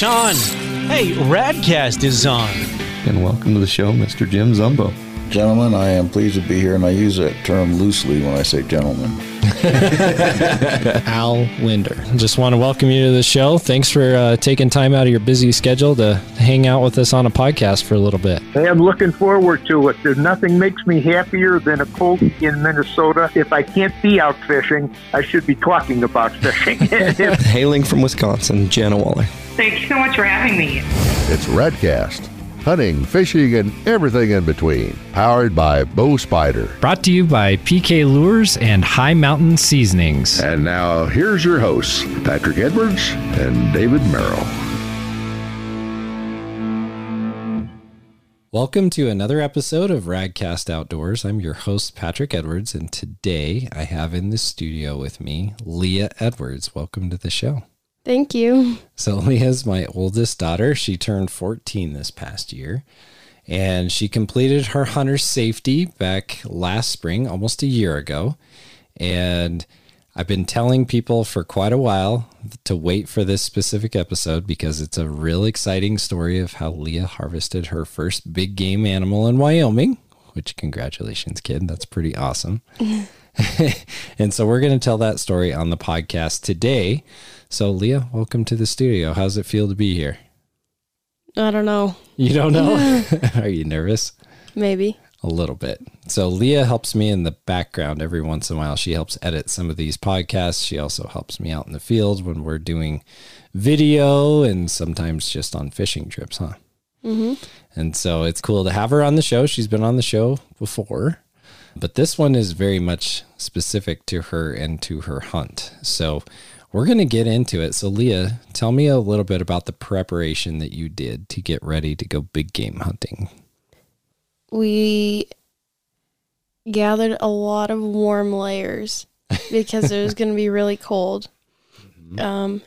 Sean. Hey, Radcast is on. And welcome to the show, Mr. Jim Zumbo. Gentlemen, I am pleased to be here, and I use that term loosely when I say gentlemen. Al Lindner. Just want to welcome you to the show. Thanks for uh, taking time out of your busy schedule to hang out with us on a podcast for a little bit. Hey, I'm looking forward to it. There's nothing makes me happier than a cold in Minnesota. If I can't be out fishing, I should be talking about fishing. Hailing from Wisconsin, Jana Waller. Thank you so much for having me. It's Radcast. Hunting, fishing, and everything in between. Powered by Bow Spider. Brought to you by PK Lures and Hi Mountain Seasonings. And now here's your hosts, Patrick Edwards and David Merrill. Welcome to another episode of RadCast Outdoors. I'm your host, Patrick Edwards, and today I have in the studio with me Leah Edwards. Welcome to the show. Thank you. So, Leah's my oldest daughter. She turned 14 this past year, and she completed her hunter safety back last spring, almost a year ago. And I've been telling people for quite a while to wait for this specific episode because it's a real exciting story of how Leah harvested her first big game animal in Wyoming, which, congratulations, kid. That's pretty awesome. and so, we're going to tell that story on the podcast today. So, Leah, welcome to the studio. How's it feel to be here? I don't know. You don't know? Are you nervous? Maybe. A little bit. So, Leah helps me in the background every once in a while. She helps edit some of these podcasts. She also helps me out in the field when we're doing video and sometimes just on fishing trips, huh? Mm-hmm. And so, it's cool to have her on the show. She's been on the show before, but this one is very much specific to her and to her hunt. So, we're going to get into it. So, Leah, tell me a little bit about the preparation that you did to get ready to go big game hunting. We gathered a lot of warm layers because it was going to be really cold. Um,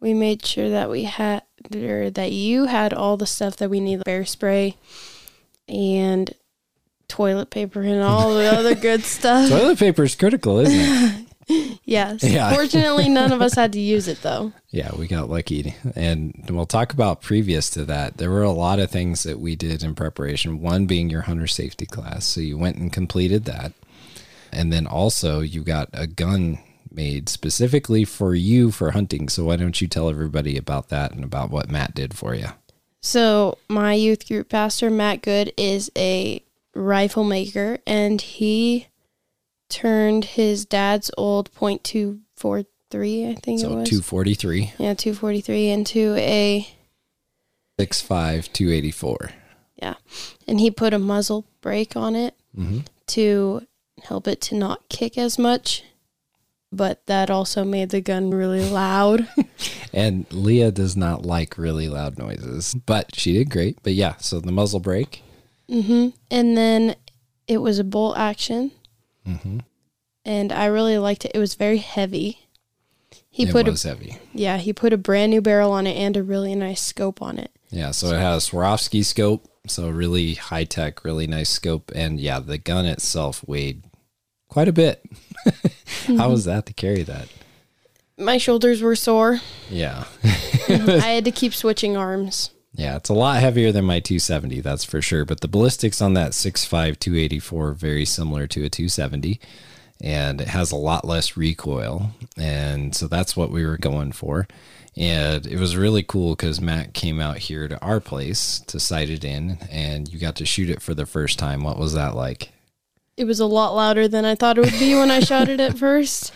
we made sure that we had, or that you had all the stuff that we need bear spray and toilet paper and all the other good stuff. Toilet paper is critical, isn't it? Yes. Yeah. Fortunately, none of us had to use it though. Yeah, we got lucky. And we'll talk about previous to that. There were a lot of things that we did in preparation, one being your hunter safety class. So you went and completed that. And then also you got a gun made specifically for you for hunting. So why don't you tell everybody about that and about what Matt did for you? So, my youth group pastor, Matt Good, is a rifle maker and he turned his dad's old point two four three, I think it was. 243, yeah, 243 into a six five two eighty four. yeah. And he put a muzzle brake on it Mm-hmm. to help it to not kick as much. But that also made the gun really loud. And Leah does not like really loud noises, but she did great. But yeah, so the muzzle brake. hmm And then it was a bolt action. Mm-hmm. And I really liked it. It was very heavy. He it put was a heavy. yeah, he put a brand new barrel on it and a really nice scope on it. Yeah, so it has Swarovski scope, so really high tech, really nice scope, and yeah, the gun itself weighed quite a bit. How was that to carry that? My shoulders were sore. Yeah, I had to keep switching arms. Yeah, it's a lot heavier than my 270, that's for sure. But the ballistics on that 6.5 284 are very similar to a 270, and it has a lot less recoil, and so that's what we were going for. And it was really cool because Matt came out here to our place to sight it in, and you got to shoot it for the first time. What was that like? It was a lot louder than I thought it would be when I shot it at first,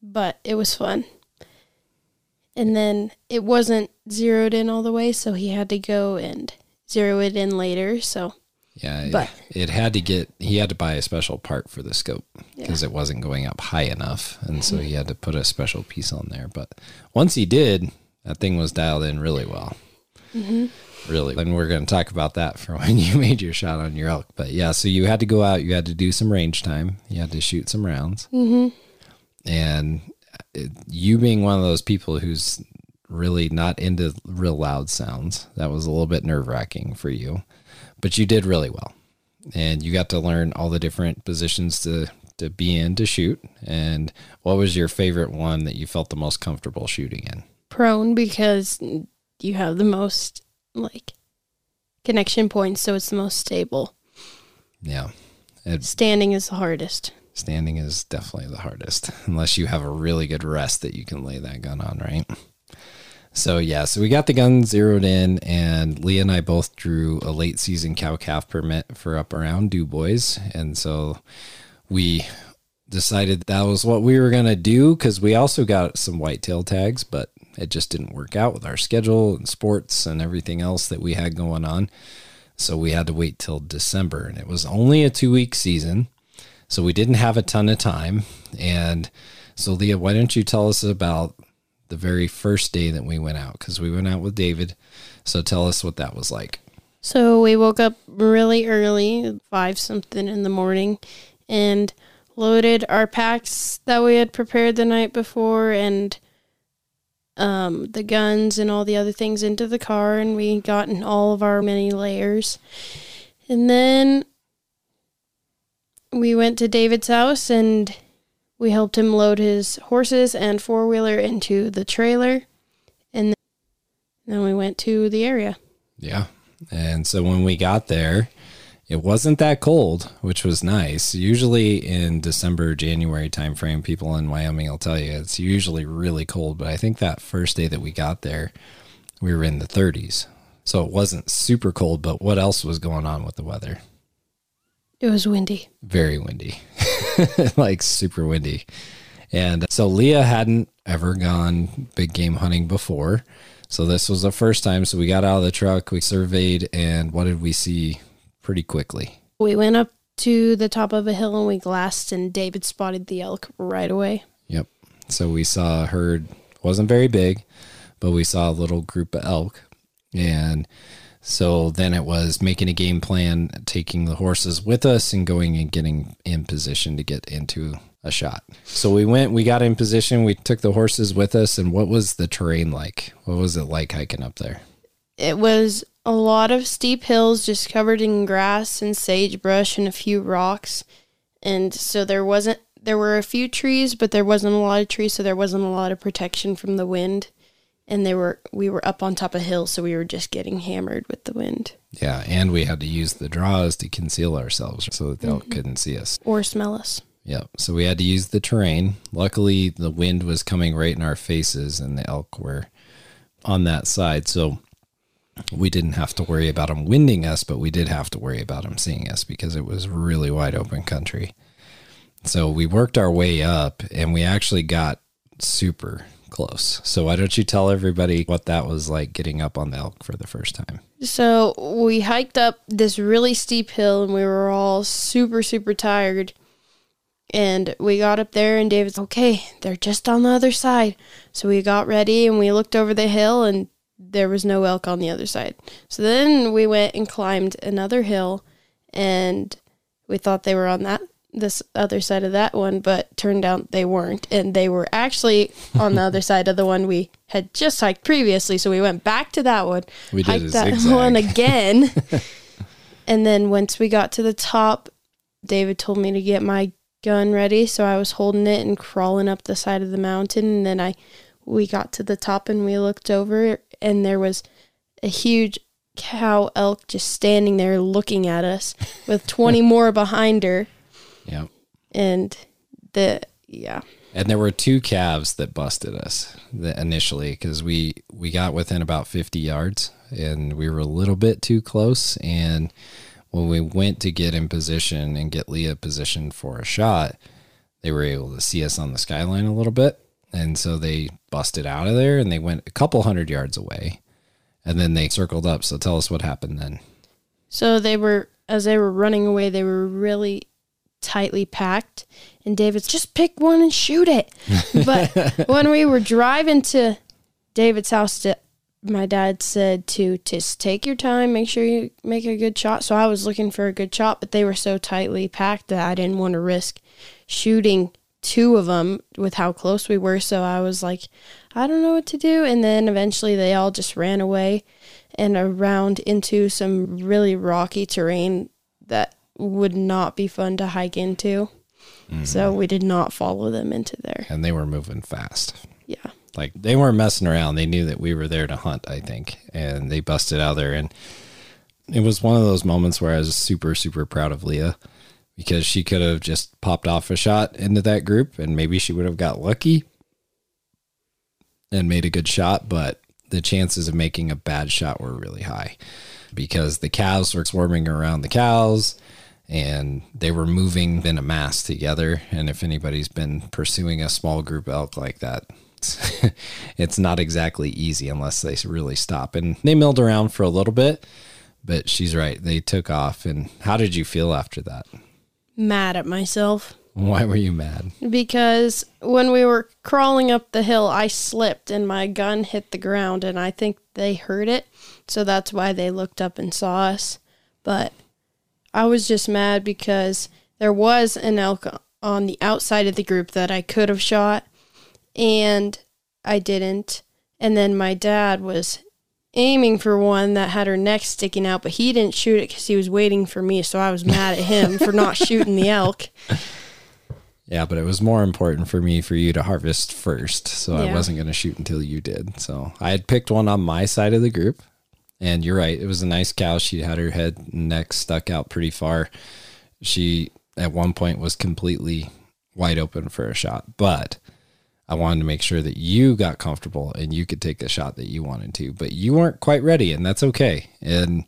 but it was fun. And then it wasn't zeroed in all the way, so he had to go and zero it in later. So Yeah, But- it, had to get he had to buy a special part for the scope because it wasn't going up high enough, and so he mm-hmm. had to put a special piece on there. But once he did, that thing was dialed in really well. Mm-hmm. Really, and we're going to talk about that for when you made your shot on your elk. But yeah, so you had to go out, you had to do some range time, you had to shoot some rounds, mm-hmm. and uh, it, you being one of those people who's really not into real loud sounds, that was a little bit nerve wracking for you but you did really well and you got to learn all the different positions to to be in to shoot and what was your favorite one that you felt the most comfortable shooting in prone because you have the most like connection points, so it's the most stable. Yeah. It, Standing is the hardest. standing is definitely the hardest, unless you have a really good rest that you can lay that gun on, right? So, yeah, so we got the gun zeroed in, and Leah and I both drew a late season cow calf permit for up around Dubois. And so we decided that was what we were to do because we also got some whitetail tags, but it just didn't work out with our schedule and sports and everything else that we had going on. So we had to wait till December, and it was only a two week season. So we didn't have a ton of time. And so, Leah, why don't you tell us about the very first day that we went out? Because we went out with David. So tell us what that was like. So we woke up really early, five something in the morning, and loaded our packs that we had prepared the night before and um, the guns and all the other things into the car, and we got in all of our many layers. And then we went to David's house and we helped him load his horses and four wheeler into the trailer. And then we went to the area. Yeah. And so when we got there, it wasn't that cold, which was nice. Usually in December, January timeframe, people in Wyoming will tell you it's usually really cold. But I think that first day that we got there, we were in the 30s. So it wasn't super cold, but what else was going on with the weather? It was windy. Very windy, like super windy. And so Leah hadn't ever gone big game hunting before. So this was the first time. So we got out of the truck, we surveyed, and what did we see pretty quickly? We went up to the top of a hill and we glassed, and David spotted the elk right away. Yep. So we saw a herd, wasn't very big, but we saw a little group of elk. And so then it was making a game plan, taking the horses with us and going and getting in position to get into a shot. So we went, we got in position, we took the horses with us. And what was the terrain like? What was it like hiking up there? It was a lot of steep hills just covered in grass and sagebrush and a few rocks. And so there wasn't, there were a few trees, but there wasn't a lot of trees. So there wasn't a lot of protection from the wind. And they were, we were up on top of hills. So we were just getting hammered with the wind Yeah. And we had to use the draws to conceal ourselves so that the elk mm-hmm. couldn't see us. or smell us. Yep. So we had to use the terrain. Luckily, the wind was coming right in our faces, and the elk were on that side. So we didn't have to worry about them winding us, but we did have to worry about them seeing us because it was really wide open country. So we worked our way up, and we actually got super close. So why don't you tell everybody what that was like getting up on the elk for the first time? So we hiked up this really steep hill and we were all super, super tired. And we got up there and David's okay, they're just on the other side. So we got ready and we looked over the hill and there was no elk on the other side. So then we went and climbed another hill and we thought they were on that this other side of that one, but turned out they weren't. And they were actually on the other side of the one we had just hiked previously. So we went back to that one. We did hiked that one again. and then once we got to the top, David told me to get my gun ready. So I was holding it and crawling up the side of the mountain. And then I we got to the top and we looked over and there was a huge cow elk just standing there looking at us with 20 more behind her Yep. and the yeah And there were two calves that busted us the, initially because we we got within about 50 yards and we were a little bit too close. And when we went to get in position and get Leah positioned for a shot, they were able to see us on the skyline a little bit. And so they busted out of there and they went a couple hundred yards away. And then they circled up. So tell us what happened then. So they were, as they were running away, they were really tightly packed. And David's just pick one and shoot it. But when we were driving to David's house, to, my dad said to just take your time, make sure you make a good shot. So I was looking for a good shot, but they were so tightly packed that I didn't want to risk shooting two of them with how close we were. So I was like, I don't know what to do. And then eventually they all just ran away and around into some really rocky terrain that would not be fun to hike into. Mm-hmm. So we did not follow them into there. And they were moving fast. Yeah. Like they weren't messing around. They knew that we were there to hunt, I think. And they busted out there and it was one of those moments where I was super, super proud of Leah because she could have just popped off a shot into that group and maybe she would have got lucky and made a good shot, but the chances of making a bad shot were really high because the cows were swarming around the cows and they were moving in a mass together. And if anybody's been pursuing a small group elk like that, it's, it's not exactly easy unless they really stop. And they milled around for a little bit, but she's right. They took off. And how did you feel after that? Mad at myself Why were you mad? because when we were crawling up the hill, I slipped and my gun hit the ground, and I think they heard it. So that's why they looked up and saw us. But I was just mad because there was an elk on the outside of the group that I could have shot, and I didn't. And then my dad was aiming for one that had her neck sticking out, but he didn't shoot it because he was waiting for me. So I was mad at him for not shooting the elk. Yeah, but it was more important for me for you to harvest first. So I wasn't going to shoot until you did. So I had picked one on my side of the group. And you're right. It was a nice cow. She had her head and neck stuck out pretty far. She, at one point, was completely wide open for a shot. But I wanted to make sure that you got comfortable and you could take the shot that you wanted to. But you weren't quite ready, and that's okay. And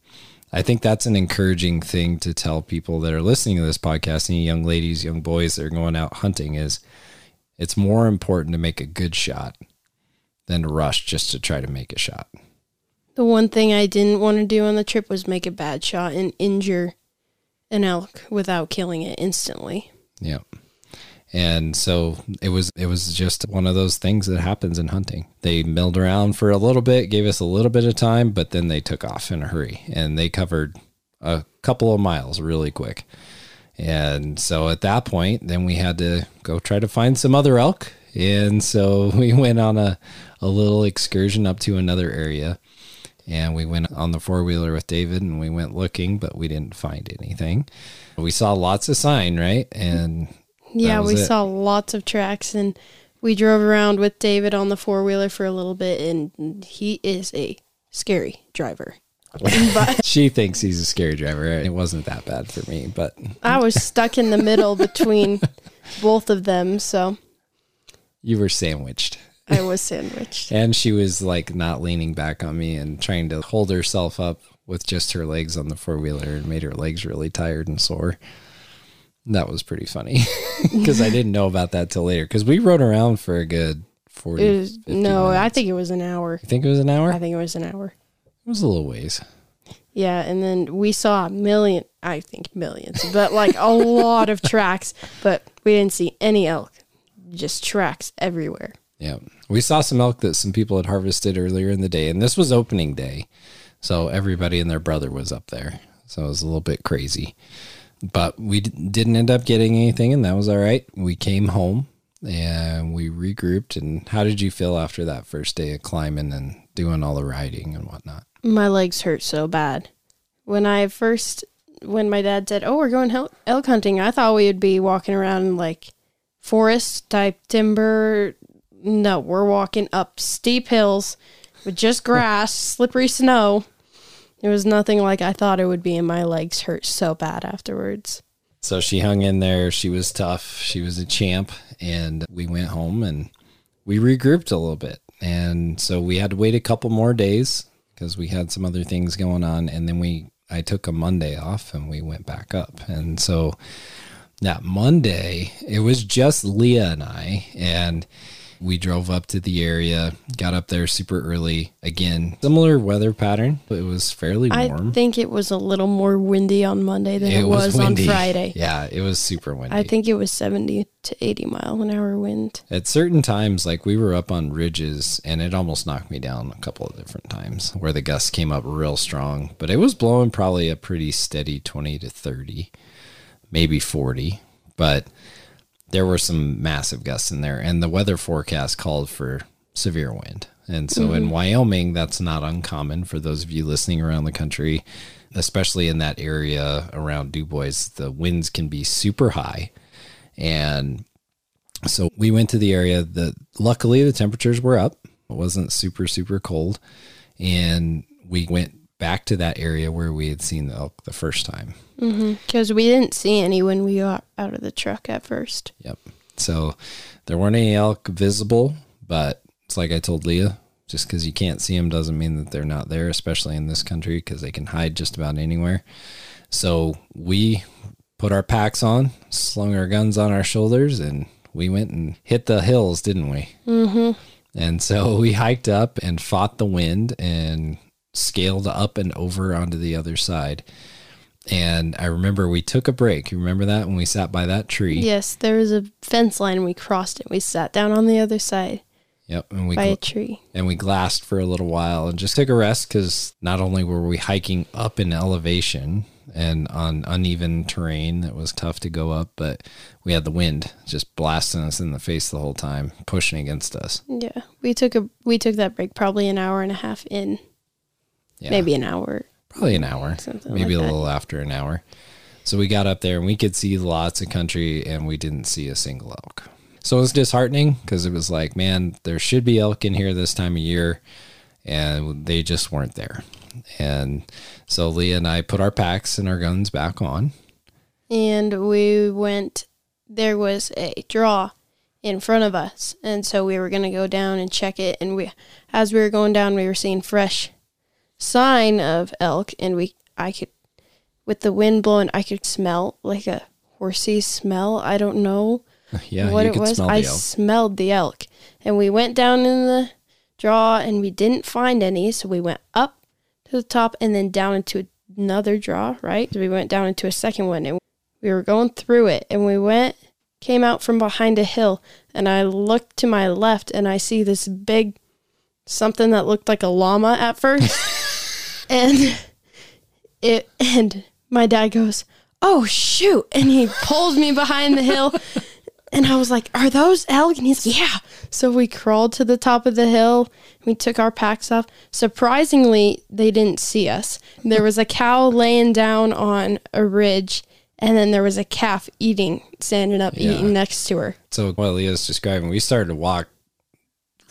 I think that's an encouraging thing to tell people that are listening to this podcast, any young ladies, young boys that are going out hunting, is it's more important to make a good shot than to rush just to try to make a shot. The one thing I didn't want to do on the trip was make a bad shot and injure an elk without killing it instantly. Yeah. And so it was it was just one of those things that happens in hunting. They milled around for a little bit, gave us a little bit of time, but then they took off in a hurry and they covered a couple of miles really quick. And so at that point, then we had to go try to find some other elk. And so we went on a, a little excursion up to another area. And we went on the four wheeler with David and we went looking, but we didn't find anything. We saw lots of sign, right? And Yeah, we it. saw lots of tracks and we drove around with David on the four wheeler for a little bit and he is a scary driver. she thinks he's a scary driver. It wasn't that bad for me, but I was stuck in the middle between both of them, so you were sandwiched. I was sandwiched. And she was like not leaning back on me and trying to hold herself up with just her legs on the four wheeler and made her legs really tired and sore. That was pretty funny because I didn't know about that till later because we rode around for a good 40 It was 50 no, I think it was an hour. You think it was an hour? I think it was an hour. It was a little ways. Yeah, and then we saw a million, I think millions, but like a lot of tracks, but we didn't see any elk. Just tracks everywhere. Yeah. We saw some elk that some people had harvested earlier in the day, and this was opening day. So everybody and their brother was up there. So it was a little bit crazy. But we d- didn't end up getting anything, and that was all right. We came home and we regrouped. And how did you feel after that first day of climbing and doing all the riding and whatnot? My legs hurt so bad. When I first, when my dad said, "Oh, we're going hel- elk hunting," I thought we would be walking around like forest type timber. No, we're walking up steep hills with just grass, slippery snow. It was nothing like I thought it would be, and my legs hurt so bad afterwards. So she hung in there. She was tough. She was a champ. And we went home and we regrouped a little bit. And so we had to wait a couple more days because we had some other things going on. And then we, I took a Monday off and we went back up. And so that Monday, it was just Leah and I. And we drove up to the area, got up there super early. Again, similar weather pattern. It was fairly warm. I think it was a little more windy on Monday than it, was, on. Friday. Yeah, it was super windy. I think it was 70 to 80 mile an hour wind. At certain times, like we were up on ridges and it almost knocked me down a couple of different times where the gusts came up real strong, but it was blowing probably a pretty steady 20 to 30, maybe 40. But there were some massive gusts in there, and the weather forecast called for severe wind. And so in mm-hmm. Wyoming, that's not uncommon for those of you listening around the country, especially in that area around Dubois. The winds can be super high. And So we went to the area that luckily the temperatures were up. It wasn't super, super cold. And we went back to that area where we had seen the elk the first time. Because we didn't see any when we got out of the truck at first. Yep. So there weren't any elk visible, but it's like I told Leah, just because you can't see them doesn't mean that they're not there, especially in this country because they can hide just about anywhere. So we put our packs on, slung our guns on our shoulders, and we went and hit the hills, didn't we? Mm-hmm. And so we hiked up and fought the wind and scaled up and over onto the other side. And I remember we took a break. You remember that when we sat by that tree? Yes, there was a fence line and we crossed it. We sat down on the other side Yep. And we by a tree. and we glassed for a little while and just took a rest because not only were we hiking up in elevation and on uneven terrain that was tough to go up, but we had the wind just blasting us in the face the whole time, pushing against us. Yeah, we took a we took that break probably an hour and a half in, Yeah. maybe an hour. probably an hour, Something maybe like a that. little after an hour. So we got up there and we could see lots of country and we didn't see a single elk. So it was disheartening because it was like, man, there should be elk in here this time of year and they just weren't there. And so Leah and I put our packs and our guns back on. and we went there was a draw in front of us and so we were going to go down and check it and we as we were going down we were seeing fresh sign of elk and we i could with the wind blowing i could smell like a horsey smell. I don't know Yeah, what it was. i smelled the elk. And we went down in the draw and we didn't find any so we went up to the top and then down into another draw right? So we went down into a second one and we were going through it. And we went came out from behind a hill and i looked to my left and i see this big something that looked like a llama at first and it and my dad goes oh shoot. And he pulls me behind the hill. And i was like are those elk? And he's yeah. So we crawled to the top of the hill. We took our packs off. Surprisingly they didn't see us. There was a cow laying down on a ridge and then there was a calf eating standing up Yeah. eating next to her. So while Leah's describing, we started to walk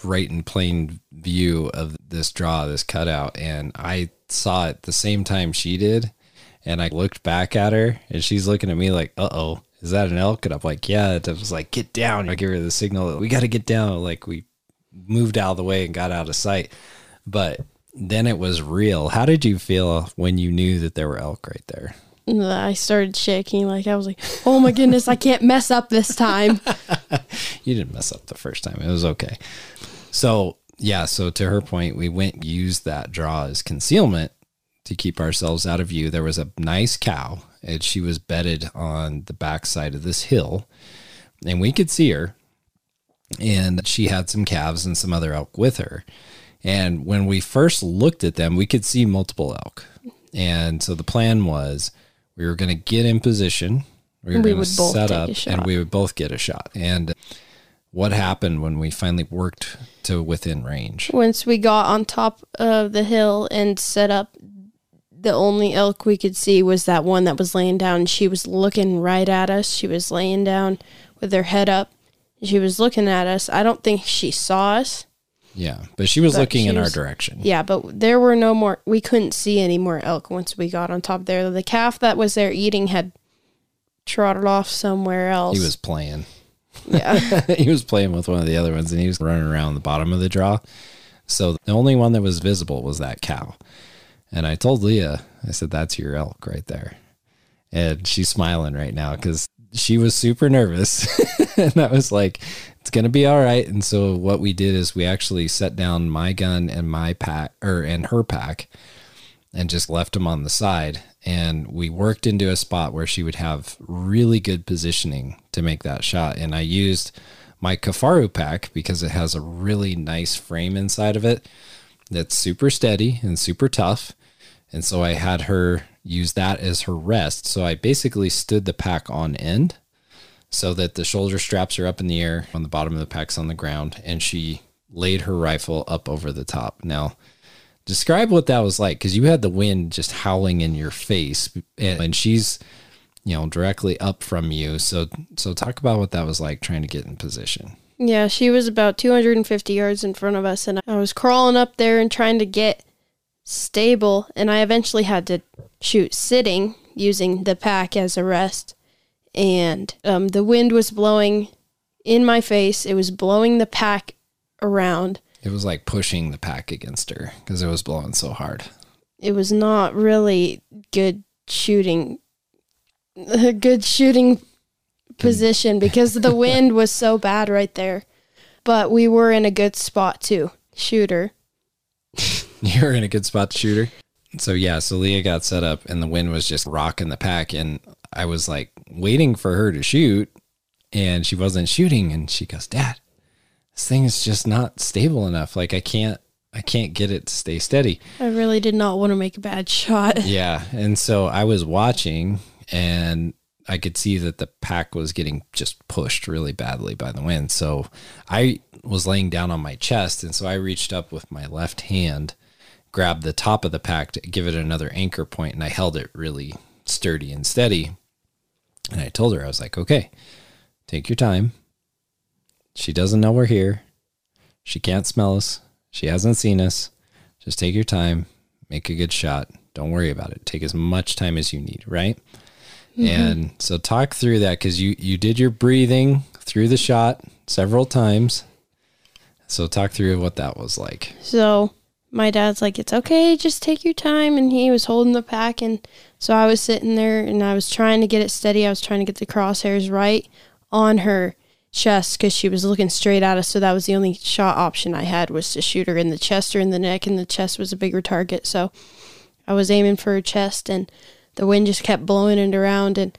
right in plain view of this draw, this cutout, and I saw it the same time she did. And I looked back at her and she's looking at me like, uh oh, is that an elk? And I'm like, yeah. And I was like, get down. I give her the signal, we got to get down. Like we moved out of the way and got out of sight. But then it was real. How did you feel when you knew that there were elk right there? I started shaking like i was like oh my goodness i can't mess up this time you didn't mess up the first time. It was okay. So yeah, so to her point, we went used that draw as concealment to keep ourselves out of view. There was a nice cow, and she was bedded on the backside of this hill, and we could see her. And she had some calves and some other elk with her. And when we first looked at them, we could see multiple elk. And so the plan was we were going to get in position. We were going to set up and we would both get a shot. And what happened when we finally worked to within range? once we got on top of the hill and set up the only elk we could see was that one that was laying down. She was looking right at us. She was laying down with her head up. She was looking at us. I don't think she saw us. Yeah, but she was But looking she in our direction. yeah but there were no more we couldn't see any more elk once we got on top there. The calf that was there eating had trotted off somewhere else. He was playing. Yeah he was playing with one of the other ones and he was running around the bottom of the draw. So the only one that was visible was that cow. And I told Leah, I said, that's your elk right there. And she's smiling right now because she was super nervous. and I was like, it's going to be all right. And so what we did is we actually set down my gun and my pack or and her pack and just left them on the side. And we worked into a spot where she would have really good positioning to make that shot. And I used my Kifaru pack because it has a really nice frame inside of it that's super steady and super tough. And so I had her use that as her rest. So I basically stood the pack on end so that the shoulder straps are up in the air on the bottom of the pack's on the ground and she laid her rifle up over the top. Now, describe what that was like because you had the wind just howling in your face and, and she's you know, directly up from you. So so talk about what that was like trying to get in position. Yeah, she was about 250 yards in front of us, and I was crawling up there and trying to get stable. And I eventually had to shoot sitting using the pack as a rest. And um, the wind was blowing in my face, it was blowing the pack around. It was like pushing the pack against her because it was blowing so hard. It was not really good shooting, a good shooting position because the wind was so bad right there. But we were in a good spot to shoot her. you were in a good spot to shoot her. So yeah, so Leah got set up and the wind was just rocking the pack and I was like waiting for her to shoot and she wasn't shooting and she goes, "Dad, this thing is just not stable enough. Like I can't I can't get it to stay steady." I really did not want to make a bad shot. Yeah, and so I was watching and I could see that the pack was getting just pushed really badly by the wind. So I was laying down on my chest. And so I reached up with my left hand, grabbed the top of the pack to give it another anchor point, and I held it really sturdy and steady. And I told her, I was like, okay, take your time. She doesn't know we're here. She can't smell us. She hasn't seen us. Just take your time, make a good shot. Don't worry about it. Take as much time as you need, right? Mm-hmm. And so talk through that because you you did your breathing through the shot several times. So talk through what that was like. So my dad's like, "It's okay, just take your time," and he was holding the pack, and so I was sitting there and I was trying to get it steady. I was trying to get the crosshairs right on her chest because she was looking straight at us. So that was the only shot option I had was to shoot her in the chest or in the neck, and the chest was a bigger target. So I was aiming for her chest, and the wind just kept blowing it around and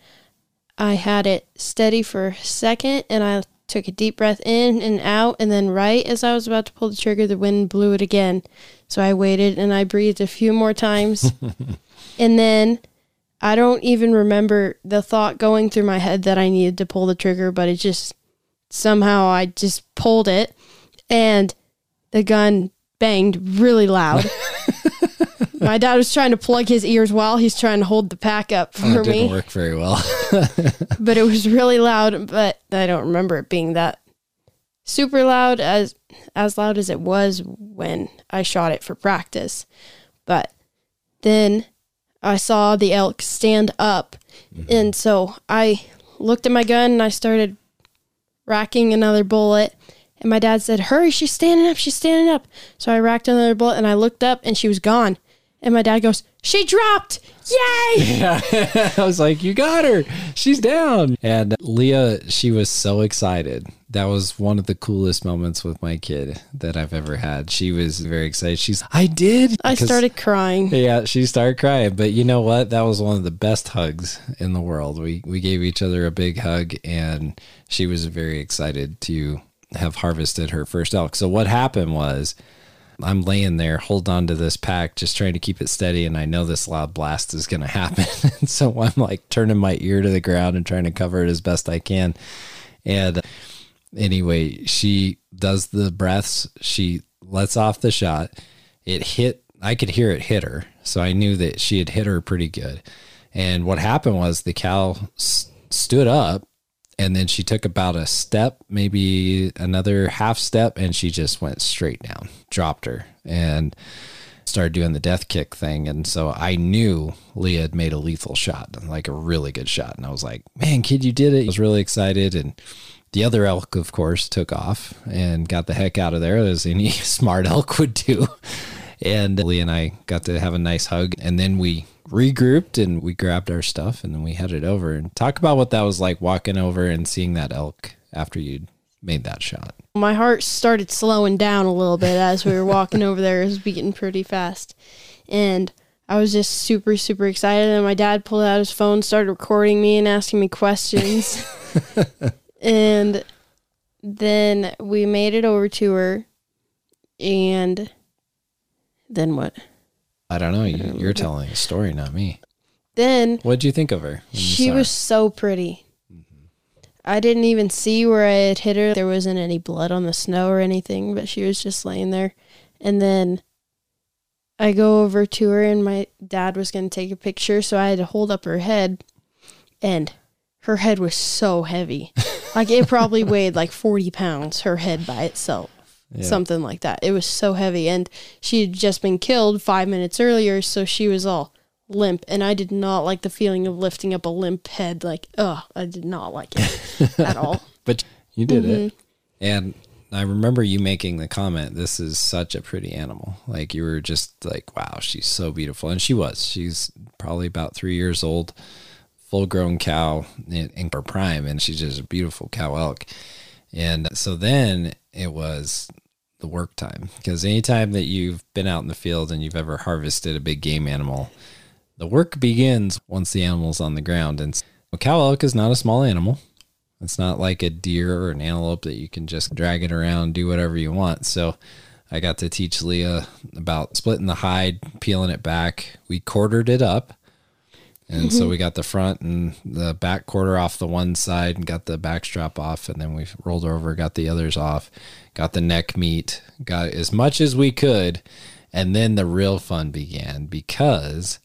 I had it steady for a second and I took a deep breath in and out and then right as I was about to pull the trigger the wind blew it again. So I waited and I breathed a few more times. and then I don't even remember the thought going through my head that I needed to pull the trigger, but it just somehow I just pulled it and the gun banged really loud. My dad was trying to plug his ears while he's trying to hold the pack up for oh, it didn't me. work very well. but it was really loud, but I don't remember it being that super loud as as loud as it was when I shot it for practice. But then I saw the elk stand up mm-hmm. and so I looked at my gun and I started racking another bullet and my dad said, Hurry, she's standing up, she's standing up. So I racked another bullet and I looked up and she was gone. And my dad goes, She dropped! Yay! Yeah. I was like, You got her. She's down. And Leah, she was so excited. That was one of the coolest moments with my kid that I've ever had. She was very excited. She's, I did. I started crying. Yeah, she started crying. But you know what? That was one of the best hugs in the world. We we gave each other a big hug and she was very excited to have harvested her first elk. So what happened was I'm laying there, hold on to this pack, just trying to keep it steady, and I know this loud blast is going to happen. and so I'm like turning my ear to the ground and trying to cover it as best I can. And anyway, she does the breaths. She lets off the shot. It hit. I could hear it hit her, so I knew that she had hit her pretty good. And what happened was the cow s- stood up and then she took about a step, maybe another half step, and she just went straight down, dropped her, and started doing the death kick thing. And so I knew Leah had made a lethal shot, like a really good shot. And I was like, man, kid, you did it. I was really excited. And the other elk, of course, took off and got the heck out of there, as any smart elk would do. And Lee and I got to have a nice hug. And then we regrouped and we grabbed our stuff and then we headed over and talk about what that was like walking over and seeing that elk after you'd made that shot. My heart started slowing down a little bit as we were walking over there. It was beating pretty fast. And I was just super, super excited. And my dad pulled out his phone, started recording me and asking me questions. and then we made it over to her. And then what? I don't know. You, are telling a story, not me. Then what'd you think of her? She was so pretty. Mm-hmm. I didn't even see where I had hit her. There wasn't any blood on the snow or anything, but she was just laying there. And then I go over to her, and my dad was going to take a picture, so I had to hold up her head. and her head was so heavy. like it probably weighed like 40 pounds, her head by itself. Something like that. It was so heavy. And she had just been killed five minutes earlier, so she was all limp. And I did not like the feeling of lifting up a limp head. Like, ugh, I did not like it at all. But you did it. Mm-hmm. And I remember you making the comment, this is such a pretty animal. Like you were just like, wow, she's so beautiful. And she was. She's probably about three years old, full grown cow in, in her prime. And she's just a beautiful cow elk. And so then it was the work time because anytime that you've been out in the field and you've ever harvested a big game animal, the work begins once the animal's on the ground. And a cow elk is not a small animal. It's not like a deer or an antelope that you can just drag it around, do whatever you want. So I got to teach Leah about splitting the hide, peeling it back. We quartered it up. And so mm-hmm. we got the front and the back quarter off the one side and got the back strap off. And then we rolled over, got the others off, got the neck meat, got as much as we could. And then the real fun began because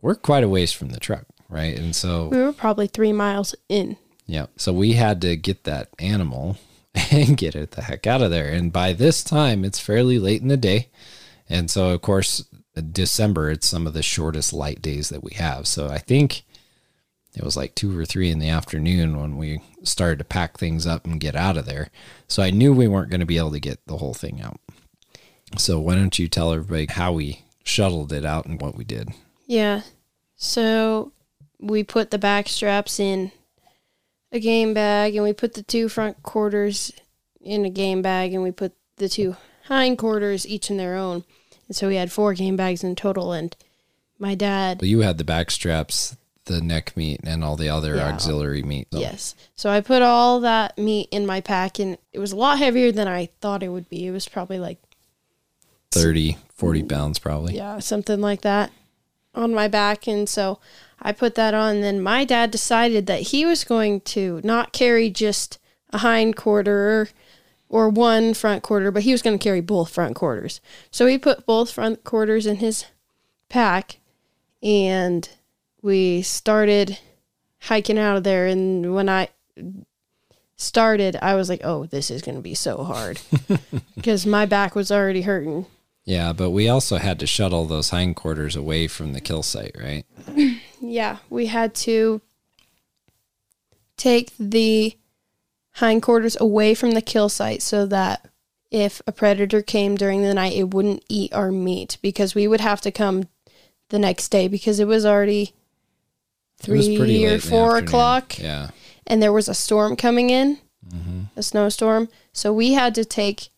we're quite a ways from the truck, right? And so We were probably three miles in. yeah. So we had to get that animal and get it the heck out of there. And by this time, it's fairly late in the day. And so, of course, December, it's some of the shortest light days that we have. So I think it was like two or three in the afternoon when we started to pack things up and get out of there. So I knew we weren't going to be able to get the whole thing out. So why don't you tell everybody how we shuttled it out and what we did? Yeah. So we put the back straps in a game bag and we put the two front quarters in a game bag and we put the two hind quarters each in their own. And so we had four game bags in total and my dad Well, you had the back straps, the neck meat, and all the other Yeah. auxiliary meat. So- Yes. So I put all that meat in my pack and it was a lot heavier than I thought it would be. It was probably like 30, 40 pounds probably. yeah, something like that on my back. And so I put that on. And then my dad decided that he was going to not carry just a hind quarter or one front quarter, but he was going to carry both front quarters. So he put both front quarters in his pack and we started hiking out of there. And when I started, I was like, oh, this is going to be so hard because my back was already hurting. Yeah, but we also had to shuttle those hindquarters away from the kill site, right? Yeah, we had to take the hindquarters away from the kill site so that if a predator came during the night, it wouldn't eat our meat because we would have to come the next day because it was already It was three or four o'clock Yeah. and there was a storm coming in, Mm-hmm. a snowstorm. So we had to take,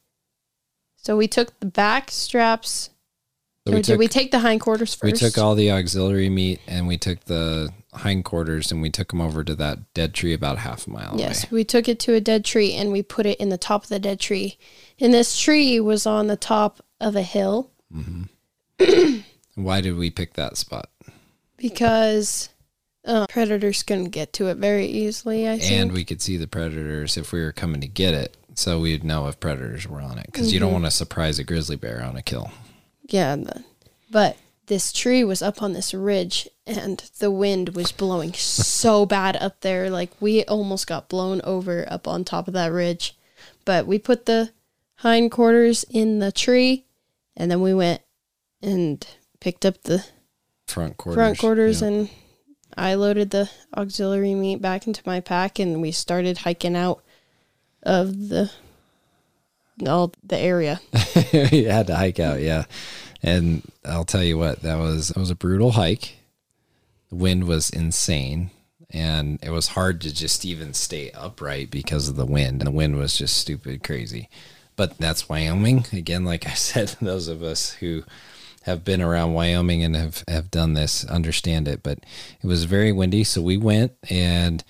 so we took the back straps. So we did we take the hindquarters first? we took all the auxiliary meat and we took the hindquarters and we took them over to that dead tree about half a mile Yes, away. we took it to a dead tree and we put it in the top of the dead tree. And this tree was on the top of a hill Why did we pick that spot? because uh, predators couldn't get to it very easily. I think. And we could see the predators if we were coming to get it. So we'd know if predators were on it because you Mm-hmm. don't want to surprise a grizzly bear on a kill. yeah, but this tree was up on this ridge and the wind was blowing so bad up there. Like we almost got blown over up on top of that ridge. But we put the hindquarters in the tree and then we went and picked up the Front quarters. front quarters yeah. and I loaded the auxiliary meat back into my pack and we started hiking out of the all the area. you had to hike out, yeah. And I'll tell you what, that was it was a brutal hike. The wind was insane, and it was hard to just even stay upright because of the wind. And the wind was just stupid crazy. But that's Wyoming. Again, like I said, those of us who have been around Wyoming and have, have done this understand it. But it was very windy, so we went and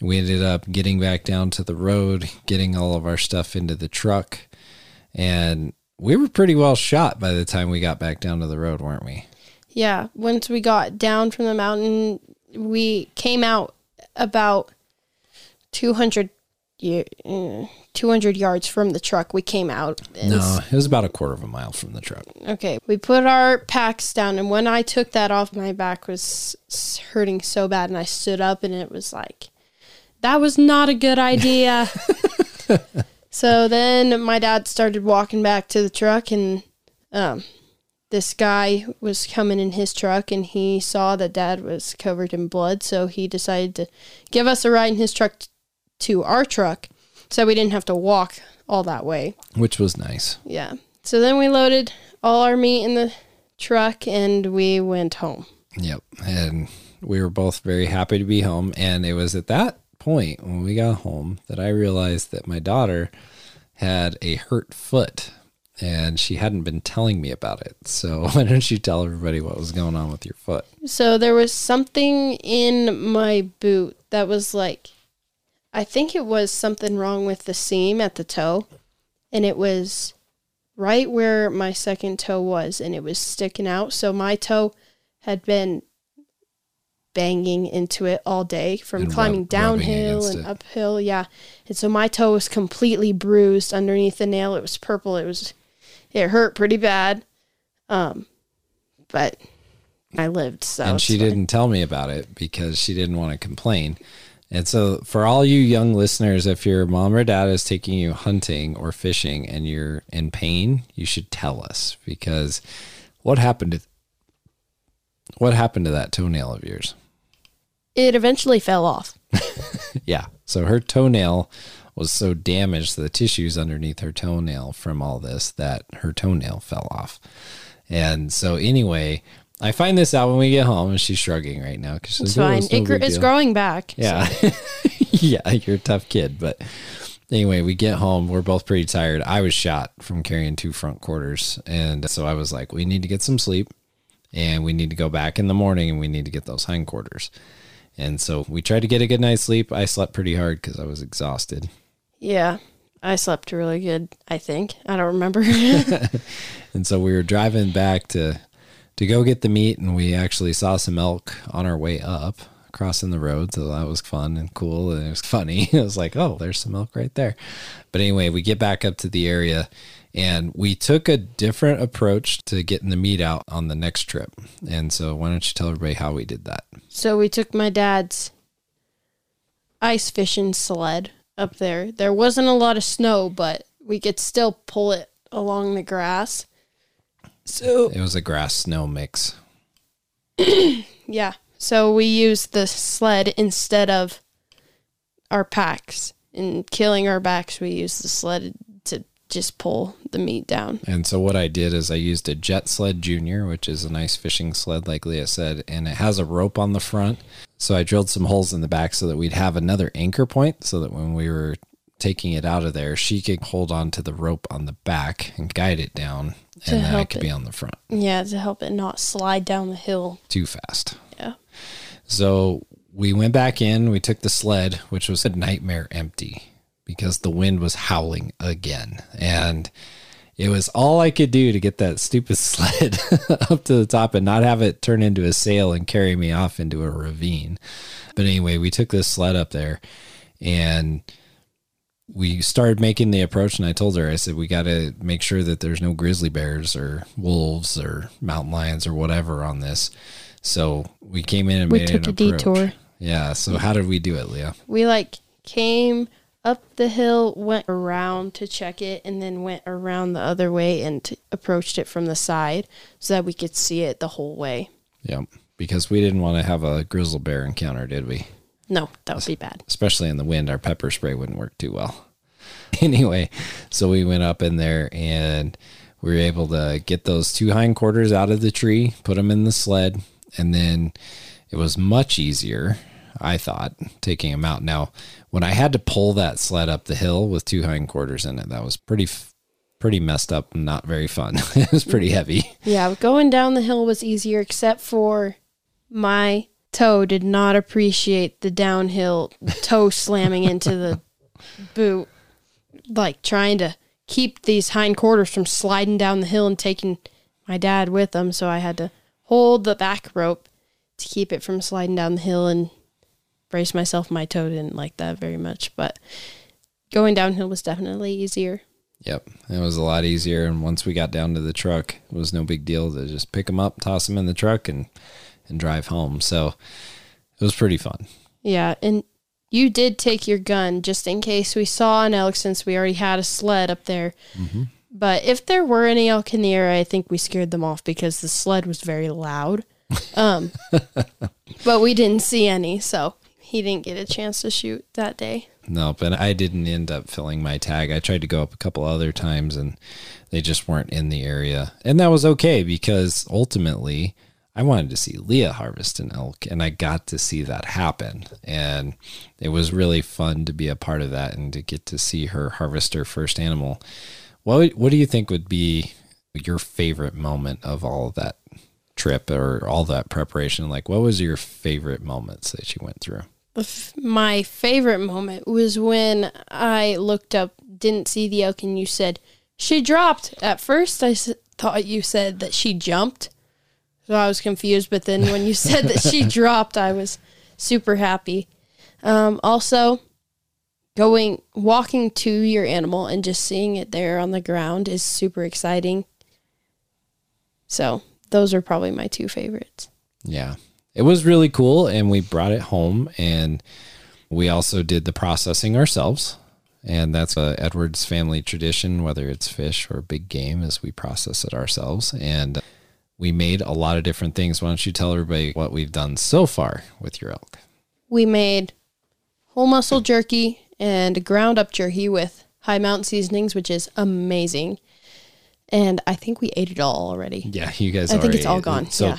we ended up getting back down to the road, getting all of our stuff into the truck, and we were pretty well shot by the time we got back down to the road, weren't we? Yeah, once we got down from the mountain, we came out about 200 uh, 200 yards from the truck. We came out. No, it was about a quarter of a mile from the truck. Okay, we put our packs down, and when I took that off, my back was hurting so bad, and I stood up, and it was like, that was not a good idea. so then my dad started walking back to the truck, and um, this guy was coming in his truck, and he saw that dad was covered in blood, so he decided to give us a ride in his truck t- to our truck, so we didn't have to walk all that way. which was nice. Yeah. So then we loaded all our meat in the truck and we went home. Yep. And we were both very happy to be home. And it was at that point when we got home that I realized that my daughter had a hurt foot and she hadn't been telling me about it. So why don't you tell everybody what was going on with your foot? So there was something in my boot that was like, I think it was something wrong with the seam at the toe. And it was right where my second toe was and it was sticking out. So my toe had been banging into it all day from And climbing rub- downhill and it. uphill. Yeah. And so my toe was completely bruised underneath the nail. It was purple. It was, it hurt pretty bad. Um, but I lived. So and she didn't tell me about it because she didn't want to complain. And so, for all you young listeners, if your mom or dad is taking you hunting or fishing and you're in pain, you should tell us because what happened to what happened to that toenail of yours? It eventually fell off. Yeah. So her toenail was so damaged, the tissues underneath her toenail from all this, that her toenail fell off. And so, anyway, I find this out when we get home, and she's shrugging right now because It's oh, fine. It gr- it's growing back. Yeah. yeah, you're a tough kid. But anyway, we get home. We're both pretty tired. I was shot from carrying two front quarters. And so I was like, we need to get some sleep and we need to go back in the morning and we need to get those hindquarters. And so we tried to get a good night's sleep. I slept pretty hard because I was exhausted. Yeah. I slept really good, I think. I don't remember. And so we were driving back to to go get the meat and we actually saw some elk on our way up crossing the road so that was fun and cool and it was funny it was like oh there's some elk right there but anyway we get back up to the area and we took a different approach to getting the meat out on the next trip and so why don't you tell everybody how we did that so we took my dad's ice fishing sled up there. There wasn't a lot of snow, but we could still pull it along the grass. So, it was a grass snow mix yeah. So we used the sled instead of our packs. In killing our backs, we used the sled just pull the meat down. And so what I did is I used a Jet Sled Junior, which is a nice fishing sled, like Leah said, and it has a rope on the front. So I drilled some holes in the back so that we'd have another anchor point, so that when we were taking it out of there, she could hold on to the rope on the back and guide it down, To and then I could it. be on the front Yeah, to help it not slide down the hill. too fast. Yeah. So we went back in. We took the sled, which was a nightmare empty because the wind was howling again. And it was all I could do to get that stupid sled up to the top and not have it turn into a sail and carry me off into a ravine. But anyway, we took this sled up there and we started making the approach and I told her I said we got to make sure that there's no grizzly bears or wolves or mountain lions or whatever on this. So we came in and We took a approach. detour. Yeah. So how did we do it, Leah? We like came up the hill, went around to check it, and then went around the other way and t- approached it from the side so that we could see it the whole way. Yep. Because we didn't want to have a grizzly bear encounter, did we? No, that would be bad. Especially in the wind, our pepper spray wouldn't work too well. Anyway, so we went up in there and we were able to get those two hindquarters out of the tree, put them in the sled, and then it was much easier, I thought, taking them out. Now, when I had to pull that sled up the hill with two hindquarters in it, that was pretty, pretty messed up not very fun. it was pretty heavy. Yeah, going down the hill was easier, except for my toe did not appreciate the downhill toe slamming into the boot, like trying to keep these hindquarters from sliding down the hill and taking my dad with them. So I had to hold the back rope to keep it from sliding down the hill and brace myself. My toe didn't like that very much, but going downhill was definitely easier. Yep, it was a lot easier. And once we got down to the truck, it was no big deal to just pick them up, toss them in the truck, and and drive home. So it was pretty fun. Yeah, and you did take your gun just in case we saw an elk since we already had a sled up there. But if there were any elk in the area, I think we scared them off because the sled was very loud. Um, but we didn't see any, so he didn't get a chance to shoot that day. Nope, and I didn't end up filling my tag. I tried to go up a couple other times, and they just weren't in the area, and that was okay because ultimately. I wanted to see Leah harvest an elk, and I got to see that happen. And it was really fun to be a part of that and to get to see her harvest her first animal. What What do you think would be your favorite moment of all of that trip or all that preparation? Like, what was your favorite moments that you went through? My favorite moment was when I looked up, didn't see the elk, and you said she dropped. At first, I s- thought you said that she jumped, so I was confused. But then when you said that she dropped, I was super happy. Um, also, going walking to your animal and just seeing it there on the ground is super exciting. So those are probably my two favorites. Yeah. It was really cool and we brought it home and we also did the processing ourselves. And that's a Edwards family tradition, whether it's fish or big game, as we process it ourselves. And we made a lot of different things. Why don't you tell everybody what we've done so far with your elk? we made whole muscle jerky and ground up jerky with Hi Mountain Seasonings, which is amazing. And I think we ate it all already. Yeah, you guys. I think it's all ate it. gone. So yeah.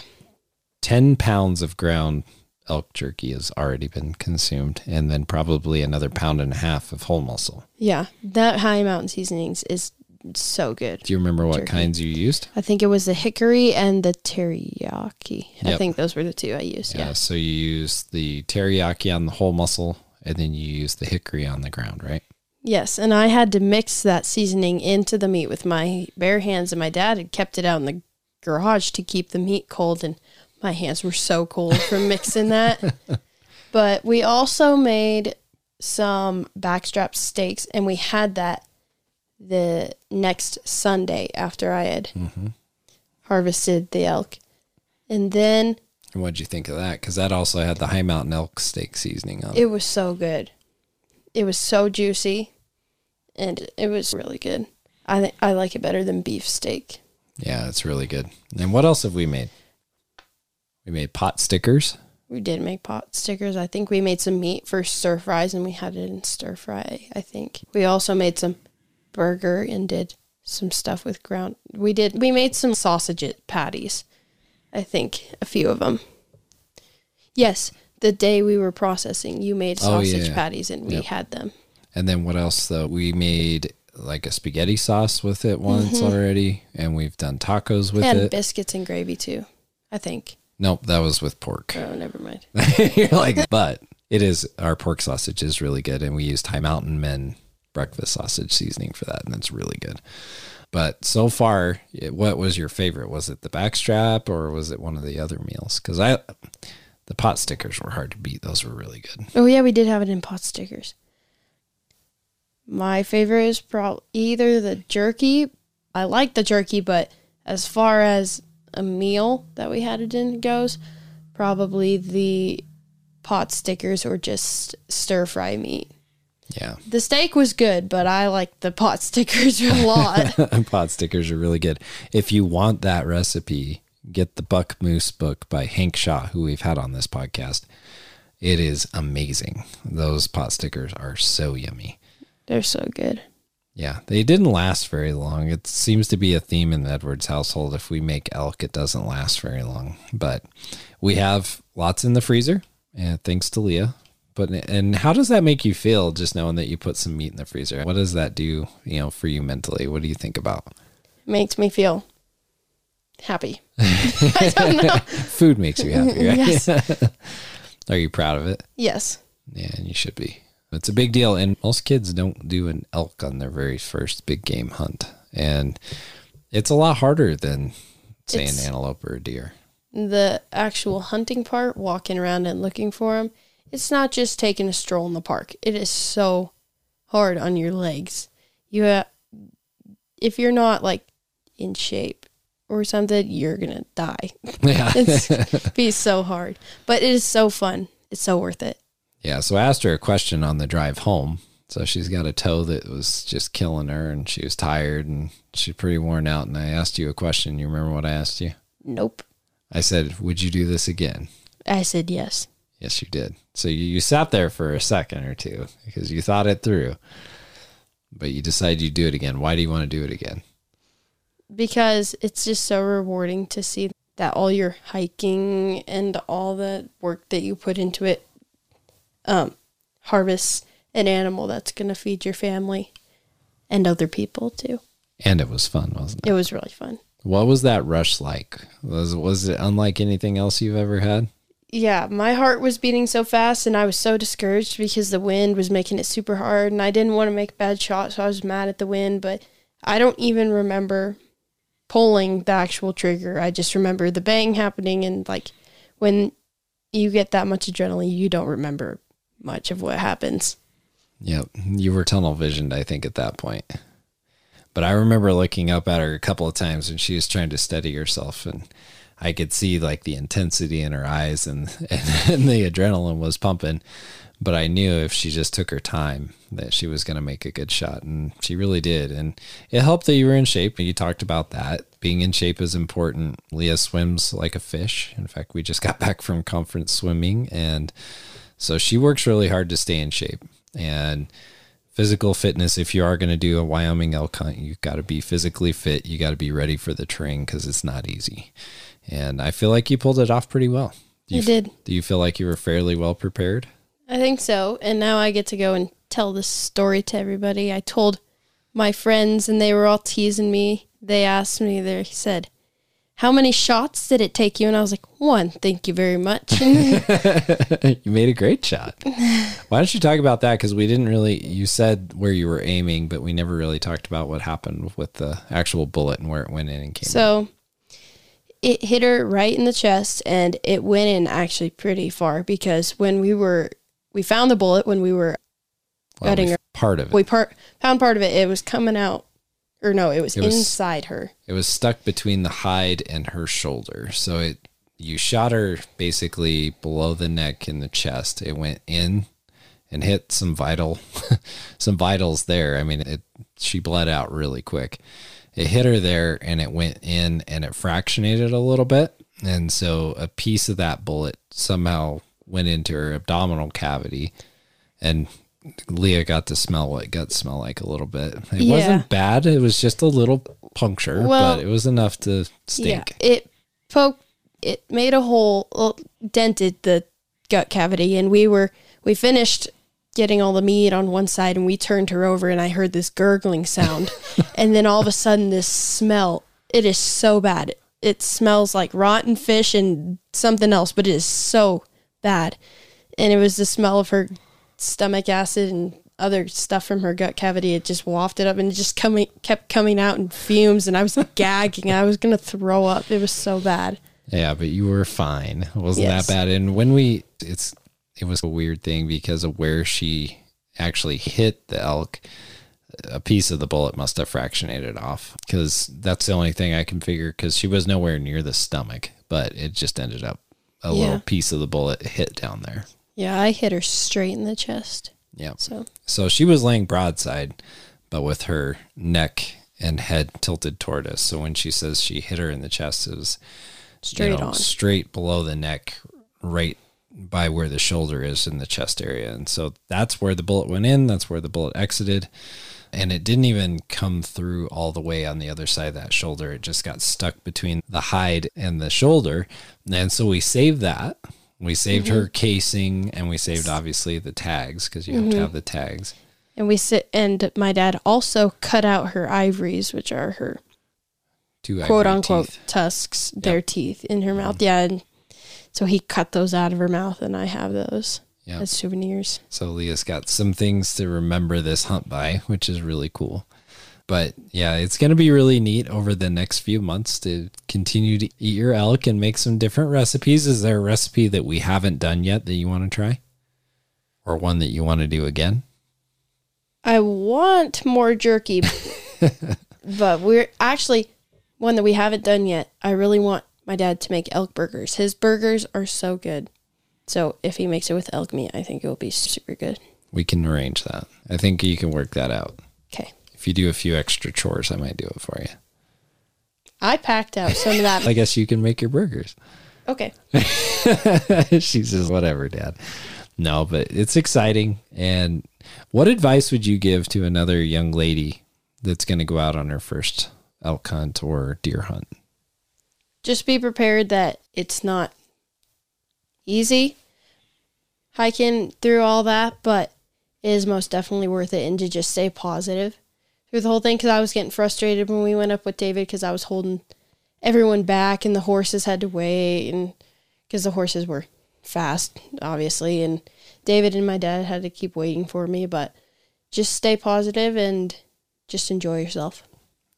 Ten pounds of ground elk jerky has already been consumed, and then probably another pound and a half of whole muscle. Yeah. That Hi Mountain Seasonings is so good. Do you remember what Jerky. kinds you used? I think it was the hickory and the teriyaki. I think those were the two I used. Yeah. Yeah. So you use the teriyaki on the whole muscle, and then you use the hickory on the ground, right? Yes. And I had to mix that seasoning into the meat with my bare hands, and my dad had kept it out in the garage to keep the meat cold. And my hands were so cold from mixing that. But we also made some backstrap steaks, and we had that the next Sunday after I had mm-hmm. harvested the elk. And then And what'd you think of that? Because that also had the Hi Mountain elk steak seasoning on it. it was so good. It was so juicy, and it was really good. I think I like it better than beef steak. Yeah, it's really good. And what else have we made? We made pot stickers. We did make pot stickers. I think we made some meat for stir fries, and we had it in stir fry. I think we also made some burger and did some stuff with ground. We did. We made some sausage patties. I think a few of them. Yes, the day we were processing, you made Oh, sausage yeah. patties, and we Yep. had them. And then what else though? We made like a spaghetti sauce with it once mm-hmm. already, and we've done tacos with and it. biscuits and gravy too. I think. Nope, that was with pork. Oh, never mind. You're like, but it is our pork sausage is really good, and we used Hi Mountain Men breakfast sausage seasoning for that, and that's really good. But so far, it- what was your favorite? Was it the backstrap or was it one of the other meals? Because I, the pot stickers were hard to beat. Those were really good. Oh yeah, we did have it in pot stickers. My favorite is probably either the jerky. I like the jerky, but as far as a meal that we had it in goes, probably the pot stickers or just stir fry meat. Yeah, The steak was good, but I like the pot stickers a lot. pot stickers are really good. If you want that recipe, get the Buck Moose book by Hank Shaw, who we've had on this podcast. It is amazing. Those pot stickers are so yummy. They're so good. Yeah, they didn't last very long. It seems to be a theme in the Edwards household. If we make elk, it doesn't last very long. But we have lots in the freezer, and thanks to Leah. But and how does that make you feel? Just knowing that you put some meat in the freezer. What does that do? You know, for you mentally. What do you think about? Makes me feel happy. I don't know. Food makes you happy, right? Yes. Are you proud of it? Yes. Yeah, and you should be. It's a big deal, and most kids don't do an elk on their very first big game hunt, and it's a lot harder than say It's- an antelope or a deer. the actual hunting part, walking around and looking for them, it's not just taking a stroll in the park. It is so hard on your legs. You ha- if you're not like in shape or something, you're gonna die. Yeah. It's be so hard, but it is so fun. It's so worth it. Yeah, so I asked her a question on the drive home. So she's got a toe that was just killing her and she was tired and she's pretty worn out. And I asked you a question. You remember what I asked you? Nope. I said, Would you do this again? I said yes Yes, you did. So you, you sat there for a second or two because you thought it through, but you decided you'd do it again. Why do you want to do it again? because it's just so rewarding to see that all your hiking and all the work that you put into it um, harvests an animal that's going to feed your family and other people too. And it was fun, wasn't it? It was really fun. What was that rush like? Was was it unlike anything else you've ever had? Yeah, my heart was beating so fast and I was so discouraged because the wind was making it super hard and I didn't want to make bad shots, so I was mad at the wind, but I don't even remember pulling the actual trigger. I just remember the bang happening and like when you get that much adrenaline, you don't remember much of what happens. Yep. You were tunnel visioned, I think, at that point. But I remember looking up at her a couple of times when she was trying to steady herself and I could see like the intensity in her eyes and, and, and the adrenaline was pumping. But I knew if she just took her time that she was going to make a good shot. And she really did. And it helped that you were in shape. And you talked about that. Being in shape is important. Leah swims like a fish. In fact, we just got back from conference swimming. And so she works really hard to stay in shape. And physical fitness, if you are going to do a Wyoming elk hunt, you've got to be physically fit. You got to be ready for the terrain because it's not easy. And I feel like you pulled it off pretty well. Do you I did. Do you feel like you were fairly well prepared? I think so. And now I get to go and tell this story to everybody. I told my friends and they were all teasing me. They asked me, they said, How many shots did it take you? And I was like, One, thank you very much. you made a great shot. Why don't you talk about that? Because we didn't really, you said where you were aiming, but we never really talked about what happened with the actual bullet and where it went in and came out. so it hit her right in the chest and it went in actually pretty far because when we were, we found the bullet when we were Well, gutting we- her. part of it. We part, found part of it. It was coming out, or no, it was, It was- inside her. It was stuck between the hide and her shoulder. So it you shot her basically below the neck in the chest. It went in and hit some vital some vitals there. I mean, it she bled out really quick. It hit her there and it went in and it fractionated a little bit. And so a piece of that bullet somehow went into her abdominal cavity and Leah got to smell what guts smell like a little bit. It Yeah. wasn't bad. It was just a little puncture, Well, but it was enough to stink. Yeah, it poked. It made a hole, well, dented the gut cavity, and we were we finished getting all the meat on one side, and we turned her over, and I heard this gurgling sound, and then all of a sudden this smell. It is so bad. It smells like rotten fish and something else, but it is so bad, and it was the smell of her stomach acid and other stuff from her gut cavity. It just wafted up and it just coming kept coming out in fumes, and I was gagging. I was gonna throw up. It was so bad. Yeah, but you were fine. It wasn't Yes. that bad. And when we, it's, it was a weird thing because of where she actually hit the elk. A piece of the bullet must have fractionated off because that's the only thing I can figure. Because she was nowhere near the stomach, but it just ended up a Yeah. little piece of the bullet hit down there. Yeah, I hit her straight in the chest. Yeah. So So she was laying broadside, but with her neck and head tilted toward us. So when she says she hit her in the chest, it was straight you know, on. straight below the neck, right by where the shoulder is in the chest area. And so that's where the bullet went in. That's where the bullet exited. And it didn't even come through all the way on the other side of that shoulder. It just got stuck between the hide and the shoulder. And so we saved that. We saved mm-hmm. her casing and we saved obviously the tags because you have to mm-hmm. have the tags. And we sit and my dad also cut out her ivories, which are her Two quote unquote teeth. tusks, their teeth in her mouth. Mm-hmm. Yeah, and so he cut those out of her mouth, and I have those Yeah. as souvenirs. So Leah's got some things to remember this hunt by, which is really cool. But yeah, it's going to be really neat over the next few months to continue to eat your elk and make some different recipes. Is there a recipe that we haven't done yet that you want to try? Or one that you want to do again? I want more jerky, but we're actually one that we haven't done yet. I really want my dad to make elk burgers. His burgers are so good. So if he makes it with elk meat, I think it will be super good. We can arrange that. I think you can work that out. Okay. If you do a few extra chores, I might do it for you. I packed out some of that. I guess you can make your burgers. Okay. she says, whatever, dad. No, but it's exciting. And what advice would you give to another young lady that's going to go out on her first elk hunt or deer hunt? Just be prepared that it's not easy hiking through all that, but it is most definitely worth it. And to just stay positive through the whole thing because I was getting frustrated when we went up with David because I was holding everyone back and the horses had to wait and because the horses were fast, obviously, and David and my dad had to keep waiting for me. But just stay positive and just enjoy yourself.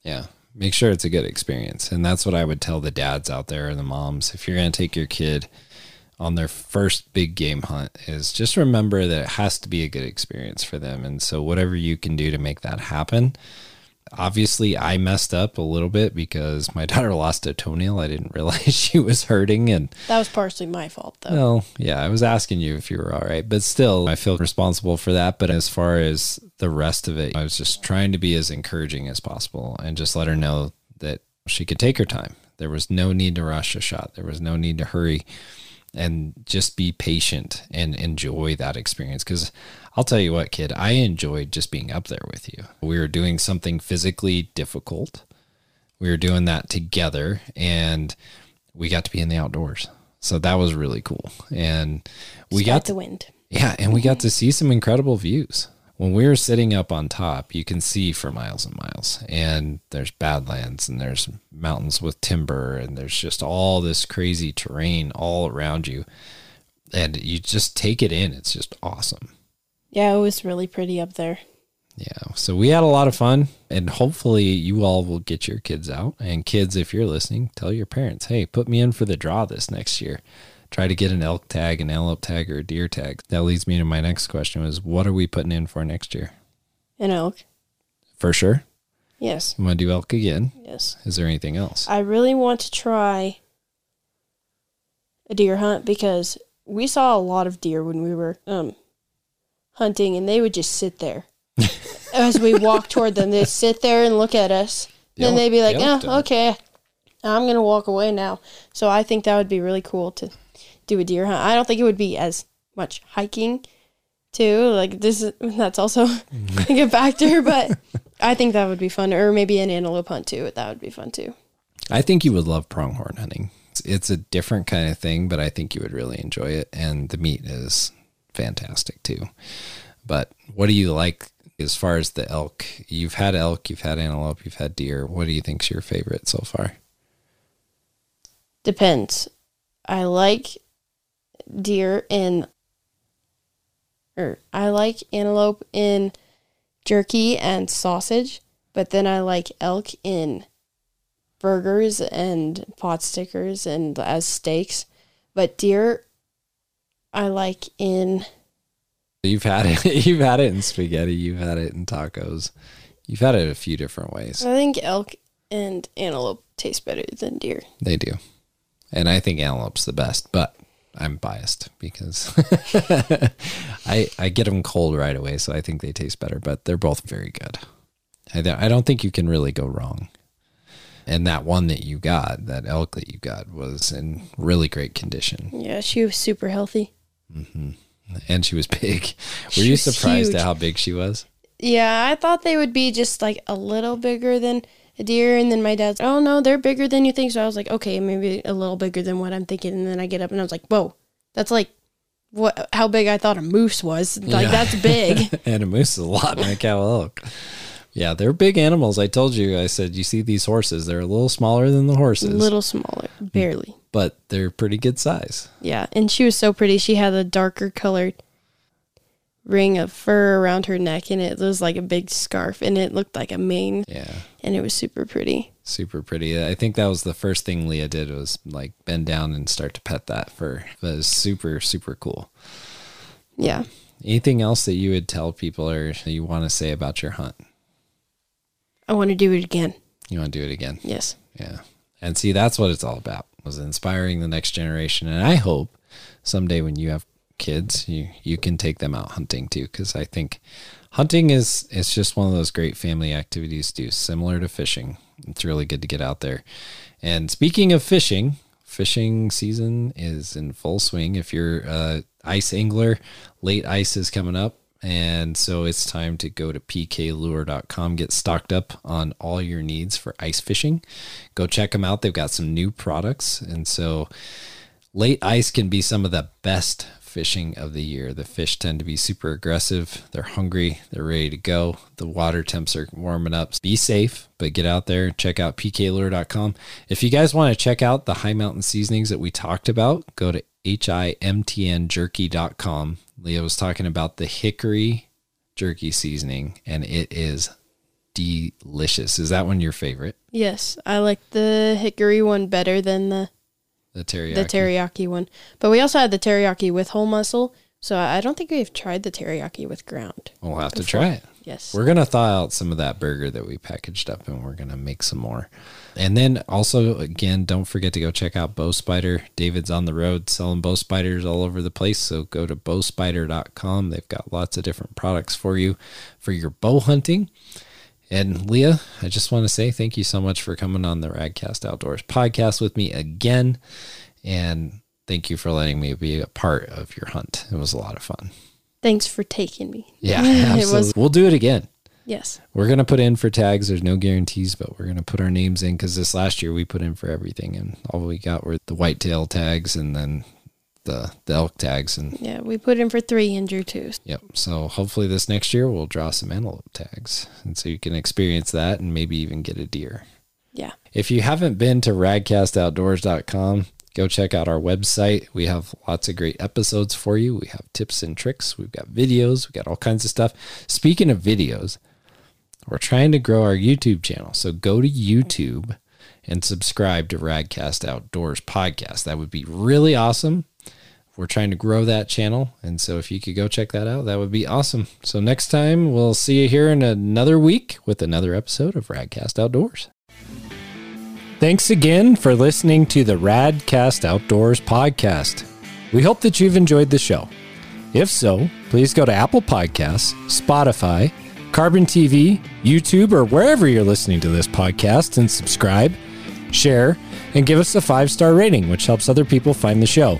Yeah. Make sure it's a good experience. And that's what I would tell the dads out there and the moms. If you're going to take your kid on their first big game hunt is just remember that it has to be a good experience for them. And so whatever you can do to make that happen. Obviously, I messed up a little bit because my daughter lost a toenail. I didn't realize she was hurting and That was partially my fault, though. well, yeah, I was asking you if you were all right, but still, I feel responsible for that. But as far as the rest of it, I was just trying to be as encouraging as possible and just let her know that she could take her time. There was no need to rush a shot, there was no need to hurry and just be patient and enjoy that experience. Because I'll tell you what, kid, I enjoyed just being up there with you. We were doing something physically difficult. We were doing that together and we got to be in the outdoors. So that was really cool. And we Despite got the wind. yeah, and we got to see some incredible views. When we were sitting up on top, you can see for miles and miles. And there's badlands and there's mountains with timber and there's just all this crazy terrain all around you. And you just take it in. It's just awesome. Yeah, it was really pretty up there. Yeah. So we had a lot of fun and hopefully you all will get your kids out. And kids, if you're listening, tell your parents, hey, put me in for the draw this next year. Try to get an elk tag, an antelope tag, or a deer tag. That leads me to my next question was what are we putting in for next year? An elk. For sure. Yes. Want to do elk again? Yes. Is there anything else? I really want to try a deer hunt because we saw a lot of deer when we were um hunting and they would just sit there. As we walk toward them, they'd sit there and look at us. The then elk- they'd be like, the "Oh, don't." okay. I'm going to walk away now." So I think that would be really cool to do a deer hunt. I don't think it would be as much hiking too. Like this is that's also mm-hmm. a factor, but I think that would be fun or maybe an antelope hunt too. That would be fun too. I think you would love pronghorn hunting. It's, it's a different kind of thing, but I think you would really enjoy it. And the meat is fantastic too. But what do you like as far as the elk? You've had elk, you've had antelope, you've had deer. What do you think's your favorite so far? Depends. I like deer in or I like antelope in jerky and sausage, but then I like elk in burgers and pot stickers and as steaks. But deer I like in You've had it. You've had it in spaghetti. You've had it in tacos. You've had it a few different ways. I think elk and antelope taste better than deer. They do. And I think antelope's the best, but I'm biased because I I get them cold right away, so I think they taste better, but they're both very good. I don't, I don't think you can really go wrong. And that one that you got, that elk that you got, was in really great condition, Yeah, she was super healthy. Mm-hmm. and she was big. Were She you surprised huge. at how big she was? Yeah, I thought they would be just like a little bigger than a deer, and then my dad's, oh no, they're bigger than you think. So I was like, okay, maybe a little bigger than what I'm thinking. And then I get up and I was like, whoa, that's like what? How big I thought a moose was. Like Yeah. that's big. and a moose is a lot in a cow elk. Yeah, they're big animals. I told you. I said, you see these horses? They're a little smaller than the horses. a little smaller, barely. but they're pretty good size. Yeah, and she was so pretty. She had a darker colored ring of fur around her neck, and it was like a big scarf, and it looked like a mane, Yeah, and it was super pretty. super pretty. I think that was the first thing Leah did was like bend down and start to pet that fur. That was super super cool. Yeah. Anything else that you would tell people or you want to say about your hunt? I want to do it again. You want to do it again? Yes. Yeah. And see, that's what it's all about was inspiring the next generation. And I hope someday when you have kids, you, you can take them out hunting too. Cause I think hunting is, it's just one of those great family activities to do similar to fishing. It's really good to get out there. And speaking of fishing, fishing season is in full swing. If you're a ice angler, late ice is coming up. And so it's time to go to pklure.com, get stocked up on all your needs for ice fishing. Go check them out. They've got some new products. And so late ice can be some of the best fishing of the year. The fish tend to be super aggressive. They're hungry. They're ready to go. The water temps are warming up. Be safe, but get out there and check out pklure.com. If you guys want to check out the Hi Mountain Seasonings that we talked about, go to himtnjerky.com. Leah was talking about the hickory jerky seasoning, and it is delicious. Is that one your favorite? Yes, I like the hickory one better than the The teriyaki. the teriyaki one. But we also had the teriyaki with whole muscle, so I don't think we've tried the teriyaki with ground. We'll have to try it. Yes. We're gonna thaw out some of that burger that we packaged up, and we're gonna make some more. And then also, again, don't forget to go check out Bow Spider. David's on the road selling bow spiders all over the place. So go to bowspider.com. They've got lots of different products for you for your bow hunting. And Leah, I just want to say thank you so much for coming on the RadCast Outdoors podcast with me again. And thank you for letting me be a part of your hunt. It was a lot of fun. Thanks for taking me. Yeah, it absolutely. was we'll do it again. yes. We're gonna put in for tags. There's no guarantees, but we're gonna put our names in because this last year we put in for everything, and all we got were the whitetail tags and then the the elk tags, and Yeah, we put in for three and drew two. yep. So hopefully this next year we'll draw some antelope tags, and so you can experience that and maybe even get a deer. Yeah. If you haven't been to radcastoutdoors.com, go check out our website. We have lots of great episodes for you. We have tips and tricks. We've got videos. We've got all kinds of stuff. Speaking of videos, we're trying to grow our YouTube channel. So go to YouTube and subscribe to RadCast Outdoors podcast. That would be really awesome. We're trying to grow that channel. And so if you could go check that out, that would be awesome. So next time we'll see you here in another week with another episode of RadCast Outdoors. Thanks again for listening to the RadCast Outdoors podcast. We hope that you've enjoyed the show. If so, please go to Apple Podcasts, Spotify, Carbon TV, YouTube, or wherever you're listening to this podcast and subscribe, share, and give us a five star rating, which helps other people find the show.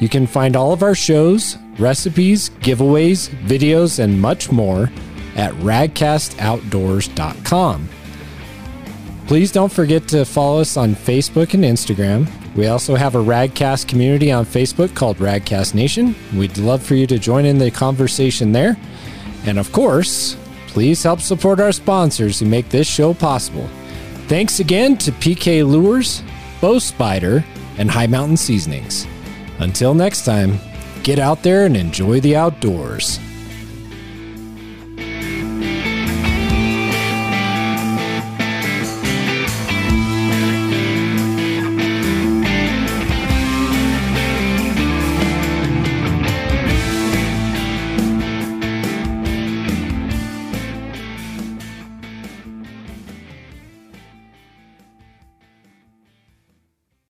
You can find all of our shows, recipes, giveaways, videos, and much more at radcastoutdoors.com. Please don't forget to follow us on Facebook and Instagram. We also have a RadCast community on Facebook called RadCast Nation. We'd love for you to join in the conversation there. And of course, please help support our sponsors who make this show possible. Thanks again to PK Lures, Bow Spider, and Hi Mountain Seasonings. Until next time, get out there and enjoy the outdoors.